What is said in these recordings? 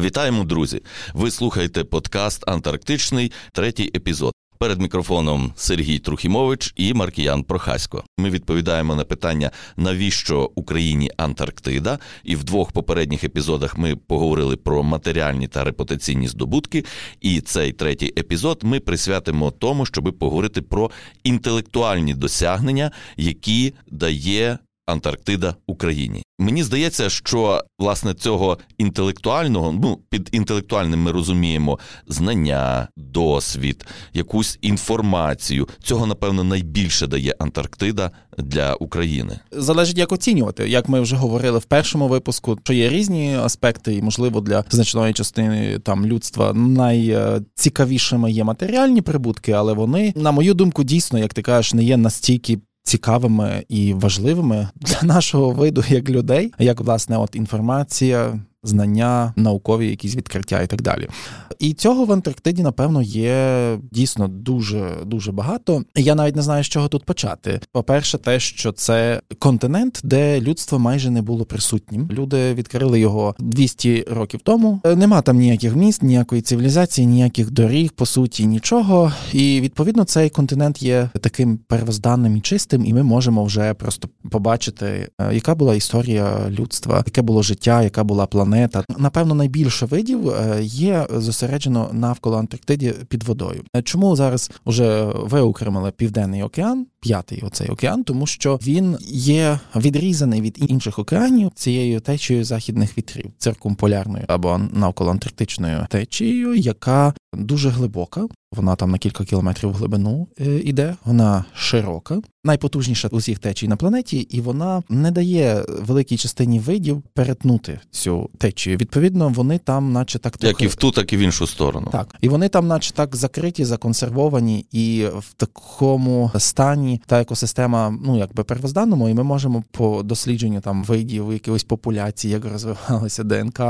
Вітаємо, друзі! Ви слухаєте подкаст Антарктичний, третій епізод. Перед мікрофоном Сергій Трухімович і Маркіян Прохасько. Ми відповідаємо на питання, навіщо Україні Антарктида. І в двох попередніх епізодах ми поговорили про матеріальні та репутаційні здобутки. І цей третій епізод ми присвятимо тому, щоб поговорити про інтелектуальні досягнення, які дає Антарктида Україні. Мені здається, що власне цього інтелектуального, ну під інтелектуальним ми розуміємо знання, досвід, якусь інформацію. Цього напевно найбільше дає Антарктида для України. Залежить як оцінювати, як ми вже говорили в першому випуску, що є різні аспекти, і можливо для значної частини там людства найцікавішими є матеріальні прибутки, але вони, на мою думку, дійсно, як ти кажеш, не є настільки цікавими і важливими для нашого виду як людей, як власне от інформація, знання, наукові якісь відкриття і так далі. І цього в Антарктиді, напевно, є дійсно дуже дуже багато. Я навіть не знаю, з чого тут почати. По-перше, те, що це континент, де людство майже не було присутнім. Люди відкрили його 200 років тому. Нема там ніяких міст, ніякої цивілізації, ніяких доріг, по суті, нічого. І відповідно цей континент є таким первозданним і чистим, і ми можемо вже просто побачити, е, яка була історія людства, яке було життя, яка була планета. Напевно, найбільше видів е, є зосереджено зосереджено навколо Антарктиді під водою. Е, чому зараз вже виокремили Південний океан, п'ятий оцей океан, тому що він є відрізаний від інших океанів цією течією західних вітрів, циркумполярною або навколо антарктичною течією, яка дуже глибока. Вона там на кілька кілометрів в глибину е, іде, вона широка, найпотужніша з усіх течій на планеті, і вона не дає великій частині видів перетнути цю течію. Відповідно, вони там, наче так трохи... як і в ту, так і в іншу сторону. Так, і вони там, наче так закриті, законсервовані, і в такому стані та екосистема, ну якби первозданному, і ми можемо по дослідженню там видів якихось популяції, як розвивалася ДНК,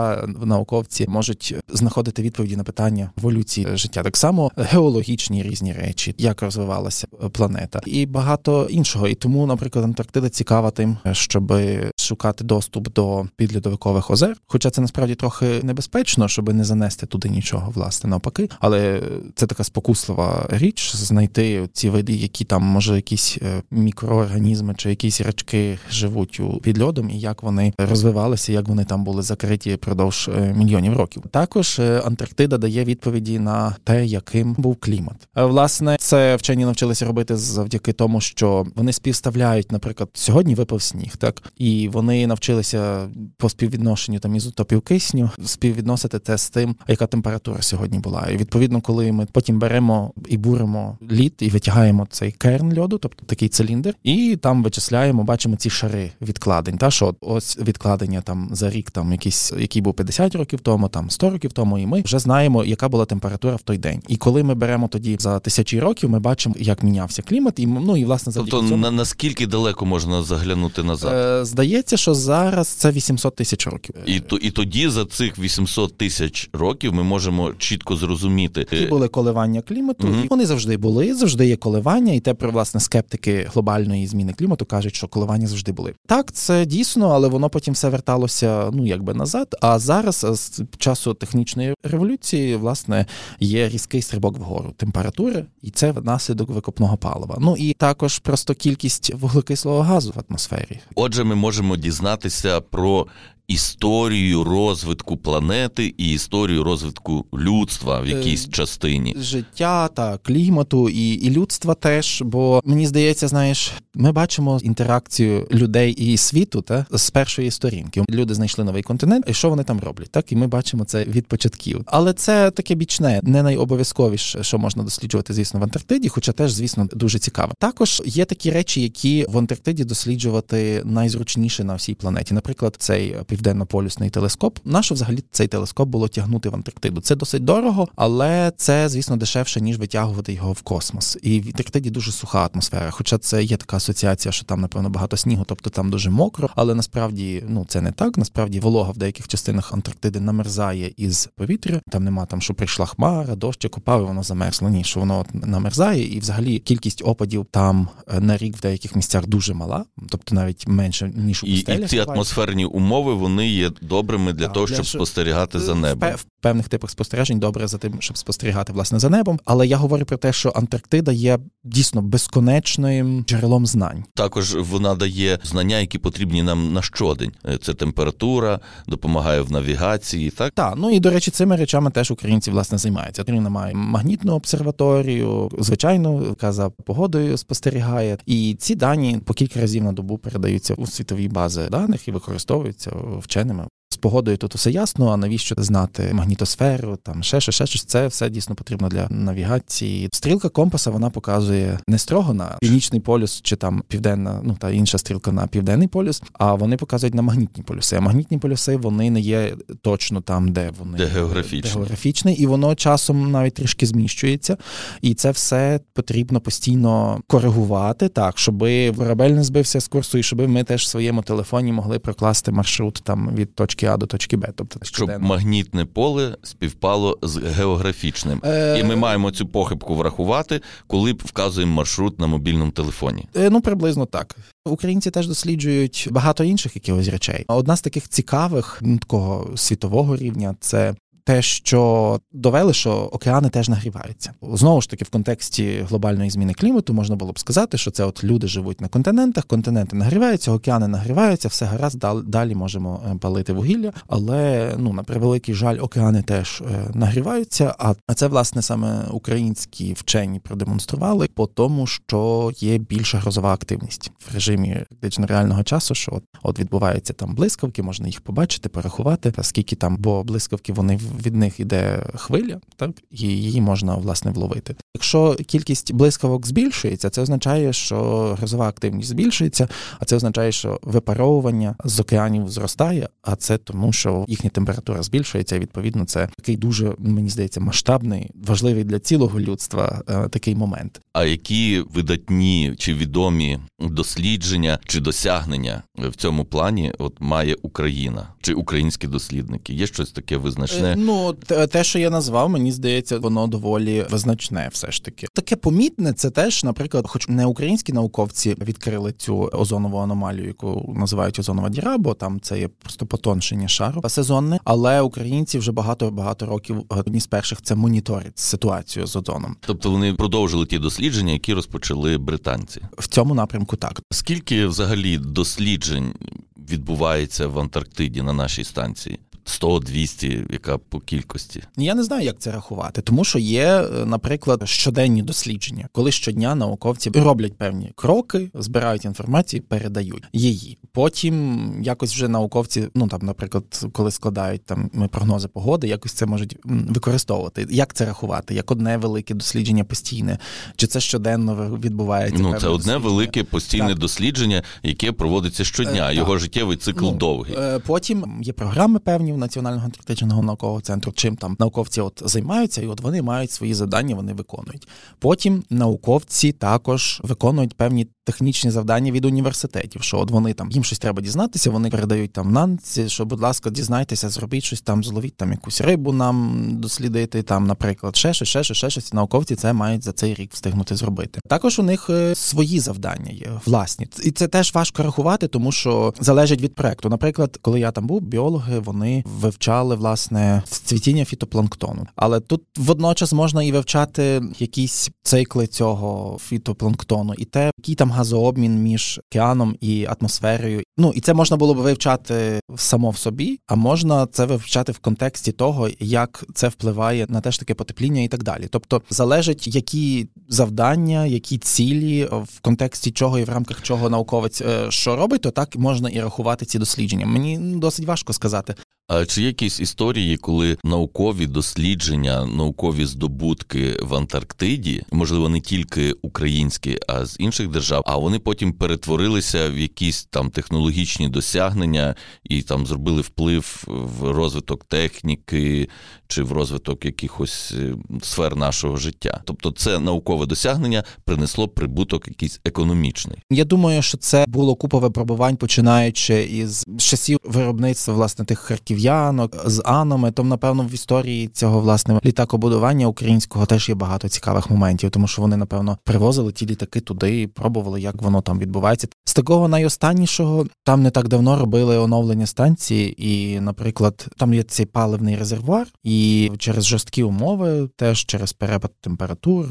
науковці можуть знаходити відповіді на питання еволюції життя. Так само геологічні різні речі, як розвивалася планета, і багато іншого. І тому, наприклад, Антарктида цікава тим, щоб шукати доступ до підльодовикових озер. Хоча це насправді трохи небезпечно, щоб не занести туди нічого, власне, навпаки. Але це така спокуслива річ знайти ці види, які там може якісь е, мікроорганізми чи якісь рачки живуть у під льодом, і як вони розвивалися, як вони там були закриті впродовж е, мільйонів років. Також е, Антарктида дає відповіді на те, яким був клімат. Власне, це вчені навчилися робити завдяки тому, що вони співставляють, наприклад, сьогодні випав сніг, так і вони навчилися по співвідношенню там ізотопів кисню співвідносити це з тим, яка температура сьогодні була. І відповідно, коли ми потім беремо і буримо лід і витягаємо цей керн льоду, тобто такий циліндр, і там вичисляємо, бачимо ці шари відкладень. Та що ось відкладення там за рік, там якісь який був 50 років тому, там 100 років тому, і ми вже знаємо, яка була температура в той день. І коли ми беремо тоді за тисячі років, ми бачимо, як мінявся клімат, і ну і власне завдяки тобто цьому... на наскільки далеко можна заглянути назад? Е, Здається, що зараз це 800 тисяч років, і то і тоді за цих 800 тисяч років ми можемо чітко зрозуміти І були коливання клімату, угу. і вони завжди були. Завжди є коливання, і те про власне скептики глобальної зміни клімату кажуть, що коливання завжди були. Так, це дійсно, але воно потім все верталося ну якби назад. А зараз з часу технічної революції, власне, є різкий стрибок вгору температури, і це наслідок викопного палива. Ну і також просто кількість вуглекислого газу в атмосфері. Отже, ми можемо дізнатися про історію розвитку планети і історію розвитку людства в якійсь е, частині життя та клімату і і людства теж. Бо мені здається, знаєш, ми бачимо інтеракцію людей і світу та з першої сторінки. Люди знайшли новий континент, і що вони там роблять? Так і ми бачимо це від початків. Але це таке бічне, не найобов'язковіше, що можна досліджувати, звісно, в Антарктиді, хоча теж, звісно, дуже цікаво. Також є такі речі, які в Антарктиді досліджувати найзручніше на всій планеті. Наприклад, цей південнополюсний телескоп. Нащо взагалі цей телескоп було тягнути в Антарктиду? Це досить дорого, але це, звісно, дешевше ніж витягувати його в космос. І в Антарктиді дуже суха атмосфера. Хоча це є така асоціація, що там, напевно, багато снігу, тобто там дуже мокро. Але насправді ну це не так. Насправді волога в деяких частинах Антарктиди намерзає із повітря. Там нема там, що прийшла хмара, дощ купав, і воно замерзло. Ні, що воно намерзає, і взагалі кількість опадів там е, на рік в деяких місцях дуже мала, тобто навіть менше ніж у і, і ці атмосферні умови вони є добрими для того, щоб спостерігати за небом. В певних типах спостережень добре за тим, щоб спостерігати власне за небом. Але я говорю про те, що Антарктида є дійсно безконечним джерелом знань. Також вона дає знання, які потрібні нам на щодень. Е, це температура, допомагає в навігації. Так, Так, ну і до речі, цими речами теж українці власне займаються. Україна має магнітну обсерваторію, звичайно, яка за погодою спостерігає. І ці дані по кілька разів на добу передаються у світові бази даних і використовуються вченими погодою тут усе ясно, а навіщо знати магнітосферу, там ще щось, ще щось. Це все дійсно потрібно для навігації. Стрілка компаса вона показує не строго на північний полюс чи там південна, ну та інша стрілка на південний полюс, а вони показують на магнітні полюси. А магнітні полюси вони не є точно там, де вони де географічні. Де географічні, і воно часом навіть трішки зміщується. І це все потрібно постійно коригувати так, щоб корабель не збився з курсу, і щоб ми теж в своєму телефоні могли прокласти маршрут там від точки А до точки Б. Тобто щоб щоденно. магнітне поле співпало з географічним, е... і ми маємо цю похибку врахувати, коли вказуємо маршрут на мобільному телефоні. Е, ну приблизно так. Українці теж досліджують багато інших якихось речей. Одна з таких цікавих такого світового рівня це те, що довели, що океани теж нагріваються. Знову ж таки, в контексті глобальної зміни клімату можна було б сказати, що це от люди живуть на континентах, континенти нагріваються, океани нагріваються, все гаразд, далі можемо е, палити вугілля. Але ну на превеликий жаль, океани теж е, нагріваються. А це власне саме українські вчені продемонстрували по тому, що є більша грозова активність в режимі фактично реального часу. Що от, от відбуваються там блискавки, можна їх побачити, порахувати, скільки там, бо блискавки вони від них іде хвиля, так і її можна власне вловити. Якщо кількість блискавок збільшується, це означає, що грозова активність збільшується, а це означає, що випаровування з океанів зростає, а це тому, що їхня температура збільшується. і, Відповідно, це такий дуже мені здається масштабний, важливий для цілого людства е, такий момент. А які видатні чи відомі дослідження чи досягнення в цьому плані от має Україна чи українські дослідники? Є щось таке визначне? Е, ну те, що я назвав, мені здається, воно доволі визначне, все ж таки. Таке помітне, це теж, наприклад, хоч не українські науковці відкрили цю озонову аномалію, яку називають озонова діра, бо там це є просто потоншення шару сезонне. Але українці вже багато багато років одні з перших це моніторять ситуацію з озоном. Тобто вони продовжили ті дослідження, які розпочали британці в цьому напрямку. Так скільки взагалі досліджень відбувається в Антарктиді на нашій станції? 100-200, яка по кількості. Я не знаю, як це рахувати, тому що є, е, наприклад, щоденні дослідження, коли щодня науковці роблять певні кроки, збирають інформацію, передають її. Потім якось вже науковці, ну там, наприклад, коли складають там прогнози погоди, якось це можуть використовувати. Як це рахувати? Як одне велике дослідження постійне, чи це щоденно відбувається? Ну це одне велике постійне так. дослідження, яке проводиться щодня. Е, Його так. життєвий цикл ну, довгий. Е, потім є програми певні Національного антарктичного наукового центру, чим там науковці от займаються, і от вони мають свої завдання, вони виконують. Потім науковці також виконують певні технічні завдання від університетів, що от вони там їм щось треба дізнатися, вони передають там нанці, що, будь ласка, дізнайтеся, зробіть щось там, зловіть там якусь рибу нам дослідити, там, наприклад, ще щось, ще щось, ще щось. Науковці це мають за цей рік встигнути зробити. Також у них е, свої завдання є, власні, і це теж важко рахувати, тому що залежить від проекту. Наприклад, коли я там був, біологи вони вивчали власне цвітіння фітопланктону, але тут водночас можна і вивчати якісь цикли цього фітопланктону, і те, які там газообмін між океаном і атмосферою. Ну і це можна було б вивчати само в собі, а можна це вивчати в контексті того, як це впливає на теж таке потепління і так далі. Тобто залежить, які завдання, які цілі в контексті чого і в рамках чого науковець е, що робить, то так можна і рахувати ці дослідження. Мені досить важко сказати. А чи є якісь історії, коли наукові дослідження, наукові здобутки в Антарктиді, можливо, не тільки українські, а з інших держав, а вони потім перетворилися в якісь там технологічні досягнення і там зробили вплив в розвиток техніки чи в розвиток якихось е, сфер нашого життя? Тобто, це наукове досягнення принесло прибуток якийсь економічний. Я думаю, що це було купа випробувань, починаючи із часів виробництва власне тих харків дерев'янок з анами. То, напевно, в історії цього власне літакобудування українського теж є багато цікавих моментів, тому що вони, напевно, привозили ті літаки туди і пробували, як воно там відбувається. З такого найостаннішого там не так давно робили оновлення станції, і, наприклад, там є цей паливний резервуар, і через жорсткі умови, теж через перепад температур,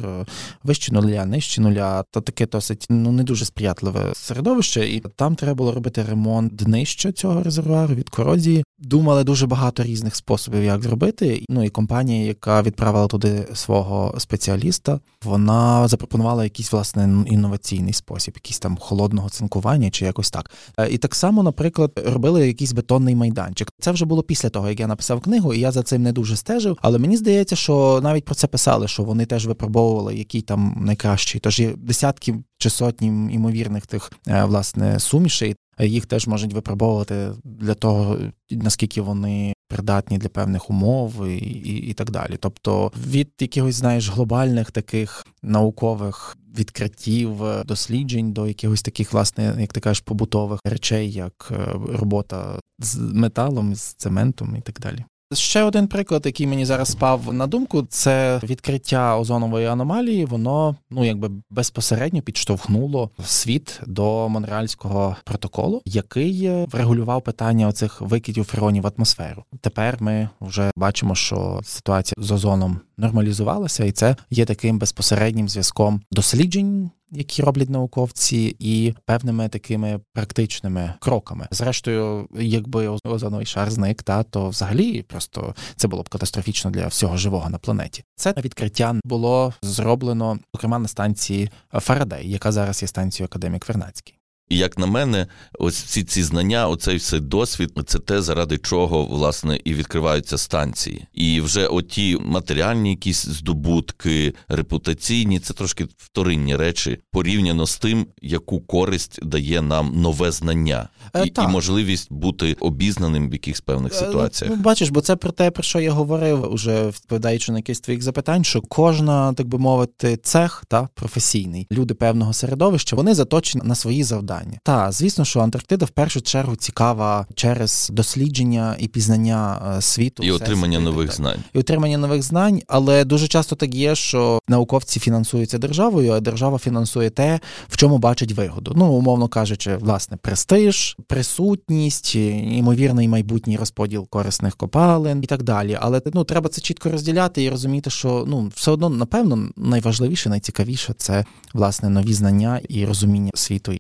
вище нуля, нижче нуля, то таке досить ну не дуже сприятливе середовище, і там треба було робити ремонт днище цього резервуару від корозії. Думали дуже багато різних способів, як зробити. Ну і компанія, яка відправила туди свого спеціаліста, вона запропонувала якийсь власне інноваційний спосіб, якийсь там холодного цинкування чи якось так. Е, і так само, наприклад, робили якийсь бетонний майданчик. Це вже було після того, як я написав книгу, і я за цим не дуже стежив. Але мені здається, що навіть про це писали, що вони теж випробовували, який там найкращий. Тож є десятки чи сотні імовірних тих е, власне сумішей. Їх теж можуть випробовувати для того, наскільки вони придатні для певних умов і, і, і так далі. Тобто від якихось знаєш глобальних таких наукових відкриттів, досліджень до якихось таких, власне, як ти кажеш, побутових речей, як е, робота з металом, з цементом і так далі. Ще один приклад, який мені зараз спав на думку, це відкриття озонової аномалії. Воно ну якби безпосередньо підштовхнуло світ до Монреальського протоколу, який врегулював питання оцих викидів фреонів в атмосферу. Тепер ми вже бачимо, що ситуація з озоном нормалізувалася, і це є таким безпосереднім зв'язком досліджень які роблять науковці, і певними такими практичними кроками. Зрештою, якби озоновий шар зник, та то взагалі просто це було б катастрофічно для всього живого на планеті. Це відкриття було зроблено зокрема на станції Фарадей, яка зараз є станцією Академік Вернацький. І як на мене, ось всі ці знання, оцей все досвід, це те, заради чого власне і відкриваються станції. І вже оті матеріальні якісь здобутки, репутаційні, це трошки вторинні речі порівняно з тим, яку користь дає нам нове знання е, і, і можливість бути обізнаним в якихось певних е, ситуаціях. Ну, бачиш, бо це про те, про що я говорив, уже відповідаючи на якісь твоїх запитань, що кожна, так би мовити, цех та професійний люди певного середовища, вони заточені на свої завдання питання. Та звісно, що Антарктида в першу чергу цікава через дослідження і пізнання е, світу і отримання нових знань, і отримання нових знань, але дуже часто так є, що науковці фінансуються державою, а держава фінансує те, в чому бачить вигоду. Ну умовно кажучи, власне, престиж, присутність, ймовірний майбутній розподіл корисних копалин і так далі. Але ну треба це чітко розділяти і розуміти, що ну все одно напевно найважливіше, найцікавіше це власне нові знання і розуміння світу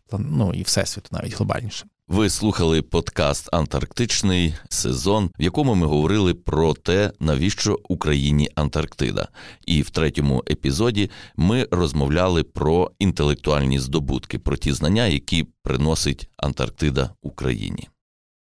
ну і всесвіту, навіть глобальніше. Ви слухали подкаст Антарктичний сезон, в якому ми говорили про те, навіщо Україні Антарктида. І в третьому епізоді ми розмовляли про інтелектуальні здобутки, про ті знання, які приносить Антарктида Україні.